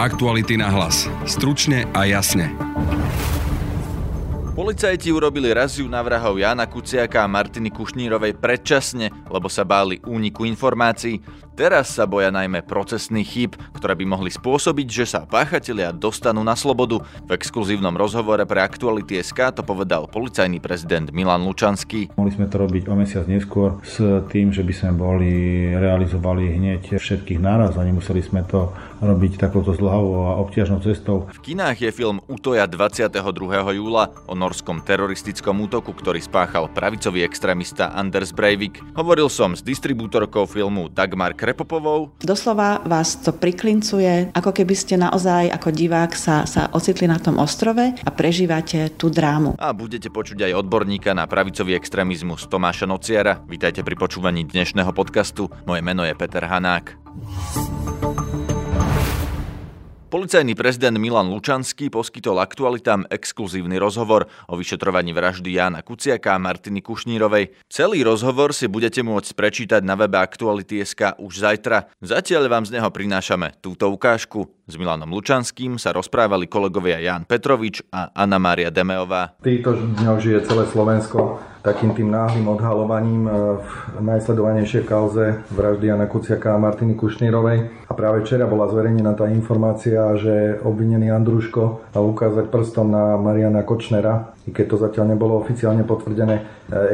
Aktuality na hlas. Stručne a jasne. Policajti urobili raziu na vrahov Jana Kuciaka a Martiny Kušnírovej predčasne, lebo sa báli úniku informácií. Teraz sa boja najmä procesných chýb, ktoré by mohli spôsobiť, že sa páchatelia dostanú na slobodu. V exkluzívnom rozhovore pre Aktuality SK to povedal policajný prezident Milan Lučanský. Mohli sme to robiť o mesiac neskôr s tým, že by sme boli realizovali hneď všetkých náraz a nemuseli sme to robiť takouto zlhavou a obťažnou cestou. V kinách je film Utoja 22. júla o norskom teroristickom útoku, ktorý spáchal pravicový extrémista Anders Breivik. Hovoril som s distribútorkou filmu Dagmar Kre Repopovou. Doslova vás to priklincuje, ako keby ste naozaj ako divák sa, sa ocitli na tom ostrove a prežívate tú drámu. A budete počuť aj odborníka na pravicový extrémizmus Tomáša Nociara. Vítajte pri počúvaní dnešného podcastu. Moje meno je Peter Hanák. Policajný prezident Milan Lučanský poskytol aktualitám exkluzívny rozhovor o vyšetrovaní vraždy Jána Kuciaka a Martiny Kušnírovej. Celý rozhovor si budete môcť prečítať na webe Aktuality.sk už zajtra. Zatiaľ vám z neho prinášame túto ukážku. S Milanom Lučanským sa rozprávali kolegovia Jan Petrovič a Anna Mária Demeová. Týto dňou žije celé Slovensko takým tým náhlým odhalovaním e, v najsledovanejšej kauze vraždy Jana Kuciaka a Martiny Kušnírovej. A práve včera bola zverejnená tá informácia, že obvinený Andruško mal ukázať prstom na Mariana Kočnera, i keď to zatiaľ nebolo oficiálne potvrdené. E,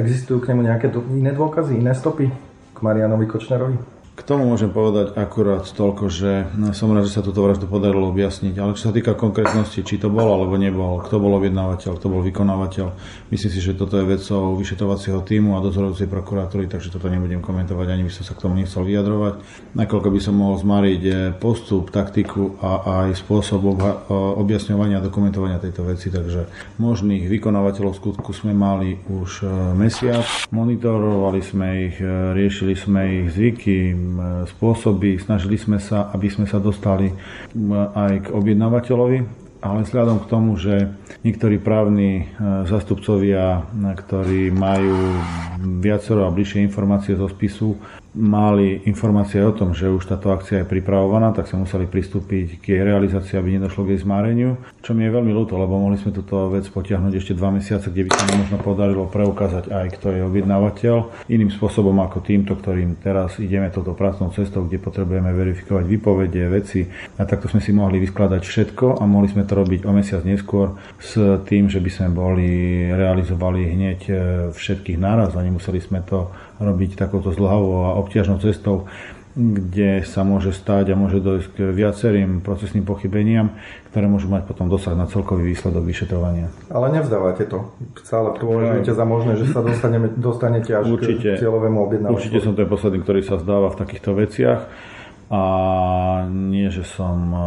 existujú k nemu nejaké iné dôkazy, iné stopy k Marianovi Kočnerovi? K tomu môžem povedať akurát toľko, že som rád, že sa túto vraždu podarilo objasniť. Ale čo sa týka konkrétnosti, či to bol alebo nebol, kto bol objednávateľ, kto bol vykonávateľ, myslím si, že toto je vecou vyšetrovacieho týmu a dozorujúcej prokuratúry, takže toto nebudem komentovať, ani by som sa k tomu nechcel vyjadrovať. Nakoľko by som mohol zmariť eh, postup, taktiku a aj spôsob objasňovania a dokumentovania tejto veci, takže možných vykonávateľov skutku sme mali už eh, mesiac. Monitorovali sme ich, eh, riešili sme ich zvyky, spôsoby. Snažili sme sa, aby sme sa dostali aj k objednávateľovi, ale vzhľadom k tomu, že niektorí právni e, zastupcovia, ktorí majú viacero a bližšie informácie zo spisu, mali informácie o tom, že už táto akcia je pripravovaná, tak sa museli pristúpiť k jej realizácii, aby nedošlo k jej zmáreniu. Čo mi je veľmi ľúto, lebo mohli sme túto vec potiahnuť ešte dva mesiace, kde by sa možno podarilo preukázať aj, kto je objednávateľ. Iným spôsobom ako týmto, ktorým teraz ideme touto pracovnou cestou, kde potrebujeme verifikovať výpovede, veci. A takto sme si mohli vyskladať všetko a mohli sme to robiť o mesiac neskôr s tým, že by sme boli realizovali hneď e, všetkých náraz a nemuseli sme to robiť takouto zlhavou a obťažnou cestou, kde sa môže stať a môže dojsť k viacerým procesným pochybeniam, ktoré môžu mať potom dosah na celkový výsledok vyšetrovania. Ale nevzdávate to. Stále považujete za možné, že sa dostaneme, dostanete až určite, k cieľovému objednávateľu. Určite som ten posledný, ktorý sa zdáva v takýchto veciach. A nie, že som e,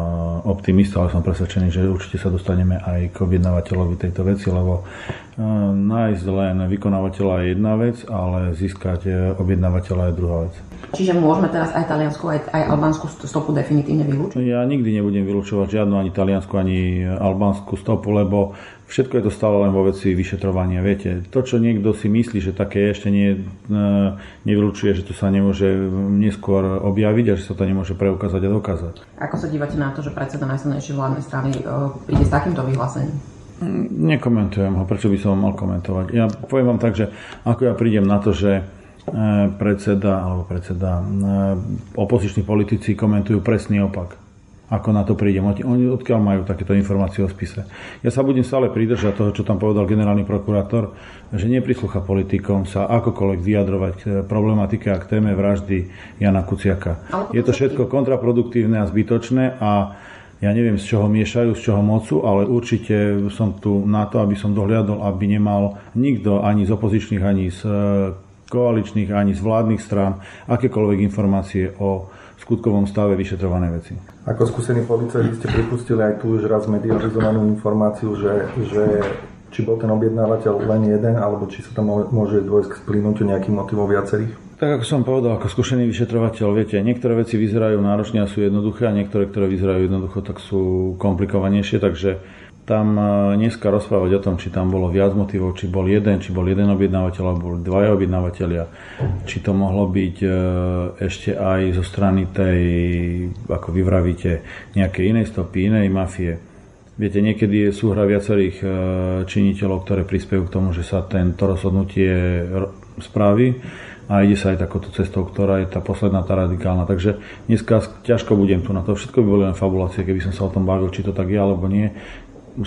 optimista, ale som presvedčený, že určite sa dostaneme aj k objednávateľovi tejto veci, lebo e, nájsť len vykonávateľa je jedna vec, ale získať e, objednávateľa je druhá vec. Čiže môžeme teraz aj Taliansku, aj, aj Albánsku stopu definitívne vylúčiť? Ja nikdy nebudem vylúčovať žiadnu ani Taliansku, ani Albánsku stopu, lebo Všetko je to stále len vo veci vyšetrovania. Viete, to, čo niekto si myslí, že také ešte nie, e, nevylučuje, že to sa nemôže neskôr objaviť a že sa to nemôže preukázať a dokázať. Ako sa dívate na to, že predseda najsilnejšej vládnej strany e, príde s takýmto vyhlásením? Nekomentujem ho, prečo by som ho mal komentovať. Ja poviem vám tak, že ako ja prídem na to, že e, predseda alebo predseda opoziční politici komentujú presný opak ako na to prídem. Oni odkiaľ majú takéto informácie o spise. Ja sa budem stále pridržať toho, čo tam povedal generálny prokurátor, že neprislúcha politikom sa akokoľvek vyjadrovať k problematike a k téme vraždy Jana Kuciaka. Je to všetko kontraproduktívne a zbytočné a ja neviem, z čoho miešajú, z čoho mocu, ale určite som tu na to, aby som dohliadol, aby nemal nikto ani z opozičných, ani z koaličných, ani z vládnych strán akékoľvek informácie o skutkovom stave vyšetrované veci. Ako skúsený policajt ste pripustili aj tu už raz medializovanú informáciu, že, že či bol ten objednávateľ len jeden, alebo či sa tam môže dôjsť k splínutiu nejakých motivov viacerých? Tak ako som povedal, ako skúsený vyšetrovateľ, viete, niektoré veci vyzerajú náročne a sú jednoduché a niektoré, ktoré vyzerajú jednoducho, tak sú komplikovanejšie, takže tam e, dneska rozprávať o tom, či tam bolo viac motivov, či bol jeden, či bol jeden objednávateľ, alebo boli dvaja objednávateľia, či to mohlo byť e, ešte aj zo strany tej, ako vyvravíte, nejakej inej stopy, inej mafie. Viete, niekedy je súhra viacerých e, činiteľov, ktoré prispiejú k tomu, že sa tento rozhodnutie spraví a ide sa aj takouto cestou, ktorá je tá posledná, tá radikálna. Takže dneska ťažko budem tu na to. Všetko by boli len fabulácie, keby som sa o tom bavil, či to tak je alebo nie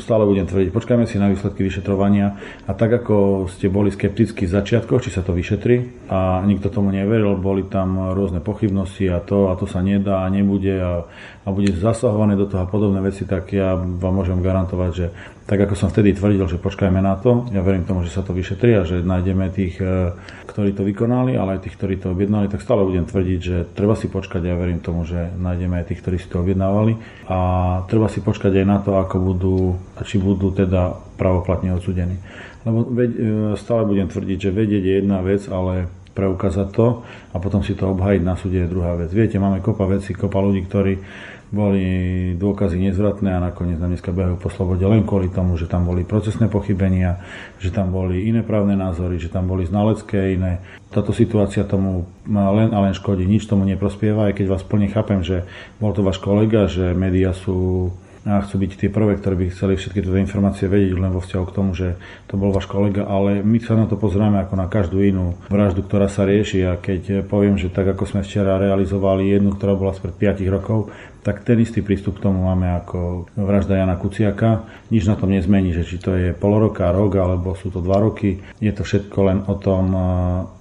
stále budem tvrdiť, počkajme si na výsledky vyšetrovania a tak ako ste boli skeptickí v začiatkoch, či sa to vyšetri a nikto tomu neveril, boli tam rôzne pochybnosti a to a to sa nedá a nebude a, a bude zasahované do toho a podobné veci, tak ja vám môžem garantovať, že tak ako som vtedy tvrdil, že počkajme na to, ja verím tomu, že sa to vyšetrí a že nájdeme tých, e, ktorí to vykonali, ale aj tých, ktorí to objednali, tak stále budem tvrdiť, že treba si počkať, ja verím tomu, že nájdeme aj tých, ktorí si to objednávali a treba si počkať aj na to, ako budú, či budú teda pravoplatne odsudení. Lebo e, stále budem tvrdiť, že vedieť je jedna vec, ale preukázať to a potom si to obhajiť na súde je druhá vec. Viete, máme kopa vecí, kopa ľudí, ktorí boli dôkazy nezvratné a nakoniec nám dneska behajú po slobode len kvôli tomu, že tam boli procesné pochybenia, že tam boli iné právne názory, že tam boli znalecké iné. Táto situácia tomu len a len škodí, nič tomu neprospieva, aj keď vás plne chápem, že bol to váš kolega, že médiá sú a chcú byť tie prvé, ktoré by chceli všetky tieto informácie vedieť len vo vzťahu k tomu, že to bol váš kolega, ale my sa na to pozrieme ako na každú inú vraždu, ktorá sa rieši a keď poviem, že tak ako sme včera realizovali jednu, ktorá bola spred 5 rokov, tak ten istý prístup k tomu máme ako vražda Jana Kuciaka. Nič na tom nezmení, že či to je pol roka, rok, alebo sú to dva roky. Je to všetko len o tom,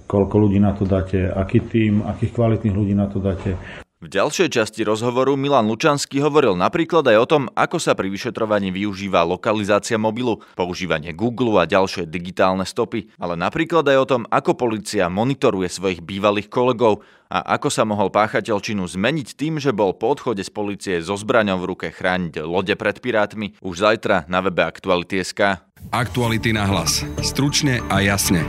koľko ľudí na to dáte, aký tým, akých kvalitných ľudí na to dáte. V ďalšej časti rozhovoru Milan Lučanský hovoril napríklad aj o tom, ako sa pri vyšetrovaní využíva lokalizácia mobilu, používanie Google a ďalšie digitálne stopy, ale napríklad aj o tom, ako policia monitoruje svojich bývalých kolegov a ako sa mohol páchateľ činu zmeniť tým, že bol po odchode z policie so zbraňou v ruke chrániť lode pred pirátmi. Už zajtra na webe Aktuality.sk. Aktuality na hlas. Stručne a jasne.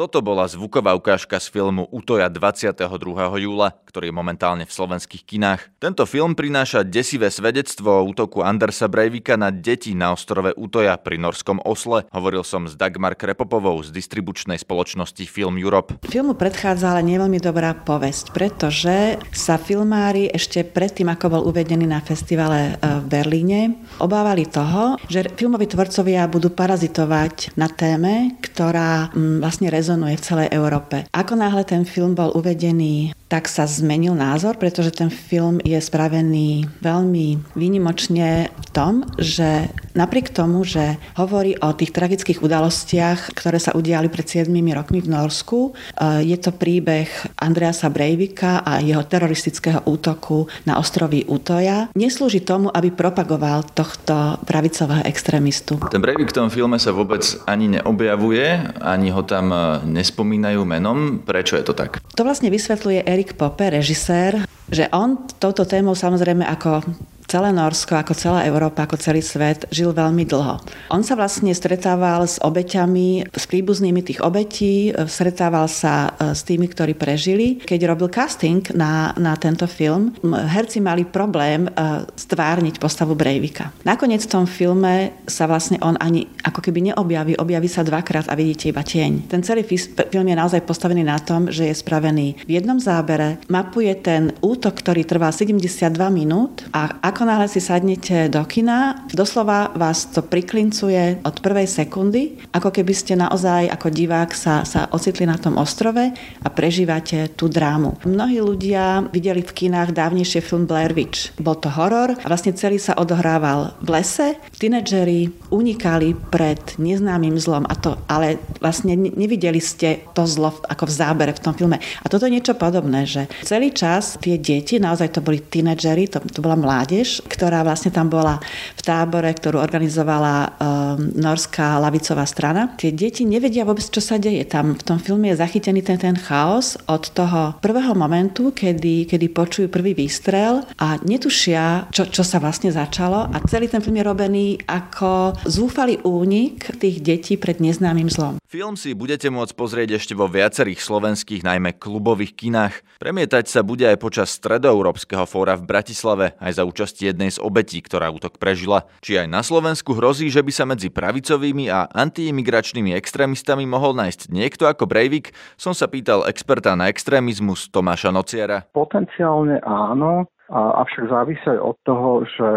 Toto bola zvuková ukážka z filmu Utoja 22. júla, ktorý je momentálne v slovenských kinách. Tento film prináša desivé svedectvo o útoku Andersa Breivika na deti na ostrove Utoja pri norskom Osle. Hovoril som s Dagmar Krepopovou z distribučnej spoločnosti Film Europe. Filmu predchádza ale neveľmi dobrá povesť, pretože sa filmári ešte predtým, ako bol uvedený na festivale e, v Berlíne, obávali toho, že filmoví tvorcovia budú parazitovať na téme, ktorá vlastne rezonuje rezonuje v celej Európe. Ako náhle ten film bol uvedený tak sa zmenil názor, pretože ten film je spravený veľmi výnimočne v tom, že napriek tomu, že hovorí o tých tragických udalostiach, ktoré sa udiali pred 7 rokmi v Norsku, eh, je to príbeh Andreasa Breivika a jeho teroristického útoku na ostroví Utoja. Neslúži tomu, aby propagoval tohto pravicového extrémistu. Ten Breivik v tom filme sa vôbec ani neobjavuje, ani ho tam eh, nespomínajú menom. Prečo je to tak? To vlastne vysvetľuje Erik Pope, režisér, že on touto témou samozrejme ako celé Norsko, ako celá Európa, ako celý svet žil veľmi dlho. On sa vlastne stretával s obeťami, s príbuznými tých obetí, stretával sa e, s tými, ktorí prežili. Keď robil casting na, na tento film, herci mali problém e, stvárniť postavu Breivika. Nakoniec v tom filme sa vlastne on ani ako keby neobjaví, objaví sa dvakrát a vidíte iba tieň. Ten celý film je naozaj postavený na tom, že je spravený v jednom zábere, mapuje ten útok, ktorý trvá 72 minút a ako ako náhle si sadnete do kina, doslova vás to priklincuje od prvej sekundy, ako keby ste naozaj ako divák sa, sa ocitli na tom ostrove a prežívate tú drámu. Mnohí ľudia videli v kinách dávnejšie film Blair Witch. Bol to horor a vlastne celý sa odohrával v lese. Tínedžeri unikali pred neznámym zlom, a to, ale vlastne nevideli ste to zlo ako v zábere v tom filme. A toto je niečo podobné, že celý čas tie deti, naozaj to boli tínedžeri, to, to bola mládež, mládež, ktorá vlastne tam bola v tábore, ktorú organizovala um, norská lavicová strana. Tie deti nevedia vôbec, čo sa deje. Tam v tom filme je zachytený ten, ten chaos od toho prvého momentu, kedy, kedy počujú prvý výstrel a netušia, čo, čo sa vlastne začalo a celý ten film je robený ako zúfalý únik tých detí pred neznámym zlom. Film si budete môcť pozrieť ešte vo viacerých slovenských, najmä klubových kinách. Premietať sa bude aj počas stredoeurópskeho fóra v Bratislave, aj za účasti jednej z obetí, ktorá útok prežila. Či aj na Slovensku hrozí, že by sa medzi pravicovými a antiimigračnými extrémistami mohol nájsť niekto ako Breivik, som sa pýtal experta na extrémizmus Tomáša Nociera. Potenciálne áno, avšak závisí aj od toho, že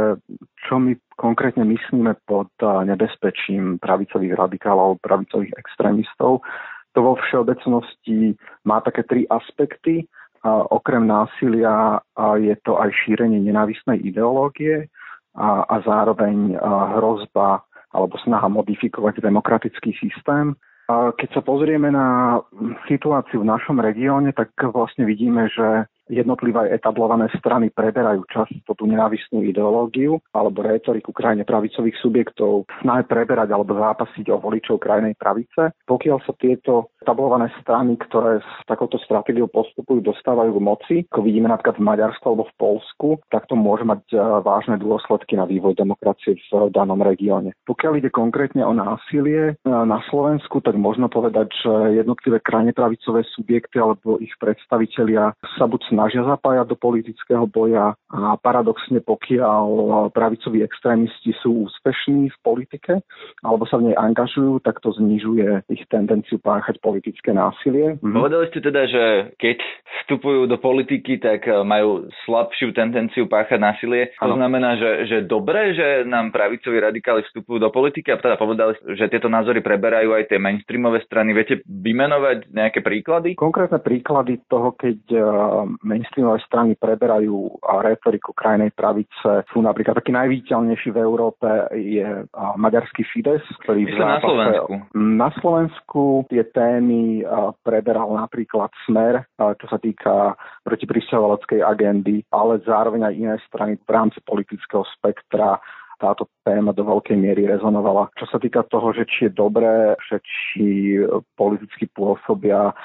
čo my konkrétne myslíme pod nebezpečím pravicových radikálov, pravicových extrémistov. To vo všeobecnosti má také tri aspekty. Okrem násilia je to aj šírenie nenávisnej ideológie a, a zároveň hrozba alebo snaha modifikovať demokratický systém. Keď sa pozrieme na situáciu v našom regióne, tak vlastne vidíme, že jednotlivé etablované strany preberajú často tú nenávistnú ideológiu alebo retoriku krajine pravicových subjektov snahe preberať alebo zápasiť o voličov krajnej pravice. Pokiaľ sa tieto etablované strany, ktoré s takouto stratégiou postupujú, dostávajú k moci, ako vidíme napríklad v Maďarsku alebo v Polsku, tak to môže mať e, vážne dôsledky na vývoj demokracie v danom regióne. Pokiaľ ide konkrétne o násilie e, na Slovensku, tak možno povedať, že jednotlivé krajne pravicové subjekty alebo ich predstavitelia sa buď snažia zapájať do politického boja a paradoxne pokiaľ pravicoví extrémisti sú úspešní v politike alebo sa v nej angažujú, tak to znižuje ich tendenciu páchať politické násilie. Mhm. Povedali ste teda, že keď vstupujú do politiky, tak eh, majú slabšiu tendenciu páchať násilie. To ano. znamená, že, že dobre, že nám pravicoví radikáli vstupujú do politiky a teda povedali, že tieto názory preberajú aj tie mainstreamové strany. Viete vymenovať nejaké príklady? Konkrétne príklady toho, keď eh, mainstreamové strany preberajú retoriku krajnej pravice. Sú napríklad taký najviditeľnejší v Európe je maďarský Fides, ktorý v na Slovensku. Na Slovensku tie témy preberal napríklad Smer, čo sa týka protipristahovaleckej agendy, ale zároveň aj iné strany v rámci politického spektra táto téma do veľkej miery rezonovala. Čo sa týka toho, že či je dobré, že či politicky pôsobia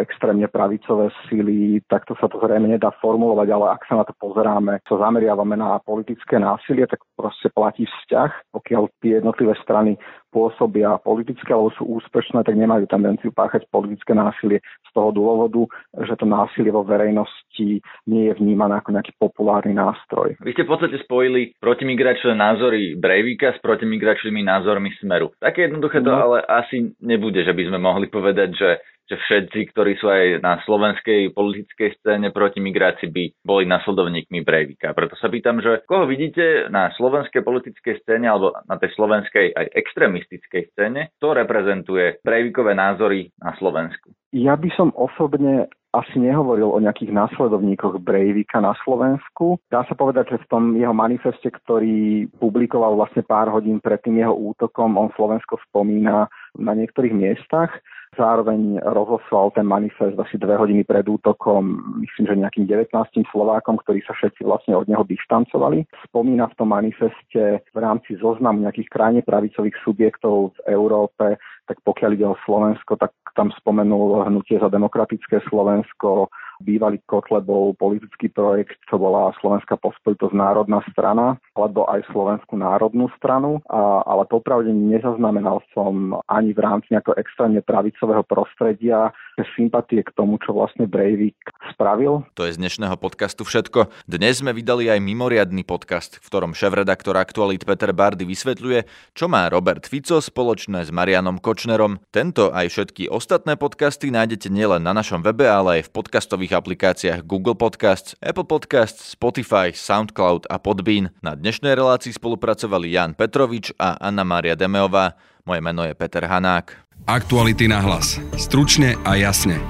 extrémne pravicové síly, takto sa to zrejme nedá formulovať, ale ak sa na to pozeráme, sa zameriavame na politické násilie, tak proste platí vzťah. Pokiaľ tie jednotlivé strany pôsobia politické alebo sú úspešné, tak nemajú tendenciu páchať politické násilie z toho dôvodu, že to násilie vo verejnosti nie je vnímané ako nejaký populárny nástroj. Vy ste v podstate spojili protimigračné názory Breivika s protimigračnými názormi Smeru. Také jednoduché to no. ale asi nebude, že by sme mohli povedať, že že všetci, ktorí sú aj na slovenskej politickej scéne proti migrácii, by boli nasledovníkmi Breivika. Preto sa pýtam, že koho vidíte na slovenskej politickej scéne alebo na tej slovenskej aj extrémistickej scéne, kto reprezentuje Breivikové názory na Slovensku? Ja by som osobne asi nehovoril o nejakých následovníkoch Breivika na Slovensku. Dá sa povedať, že v tom jeho manifeste, ktorý publikoval vlastne pár hodín pred tým jeho útokom, on Slovensko spomína na niektorých miestach. Zároveň rozoslal ten manifest asi dve hodiny pred útokom, myslím, že nejakým 19 Slovákom, ktorí sa všetci vlastne od neho dištancovali. Spomína v tom manifeste v rámci zoznamu nejakých krajne pravicových subjektov v Európe, tak pokiaľ ide o Slovensko, tak tam spomenul hnutie za demokratické Slovensko, bývalý Kotlebov politický projekt, čo bola Slovenská pospolitosť národná strana, alebo aj Slovenskú národnú stranu, a, ale popravde nezaznamenal som ani v rámci nejakého extrémne pravicového prostredia sympatie k tomu, čo vlastne Breivik spravil. To je z dnešného podcastu všetko. Dnes sme vydali aj mimoriadný podcast, v ktorom šéf-redaktor Aktualit Peter Bardy vysvetľuje, čo má Robert Fico spoločné s Marianom Kočnerom. Tento aj všetky ostatné podcasty nájdete nielen na našom webe, ale aj v podcastových aplikáciách Google Podcasts, Apple Podcasts, Spotify, SoundCloud a Podbean. Na dnešnej relácii spolupracovali Jan Petrovič a Anna Mária Demeová. Moje meno je Peter Hanák. Aktuality na hlas. Stručne a jasne.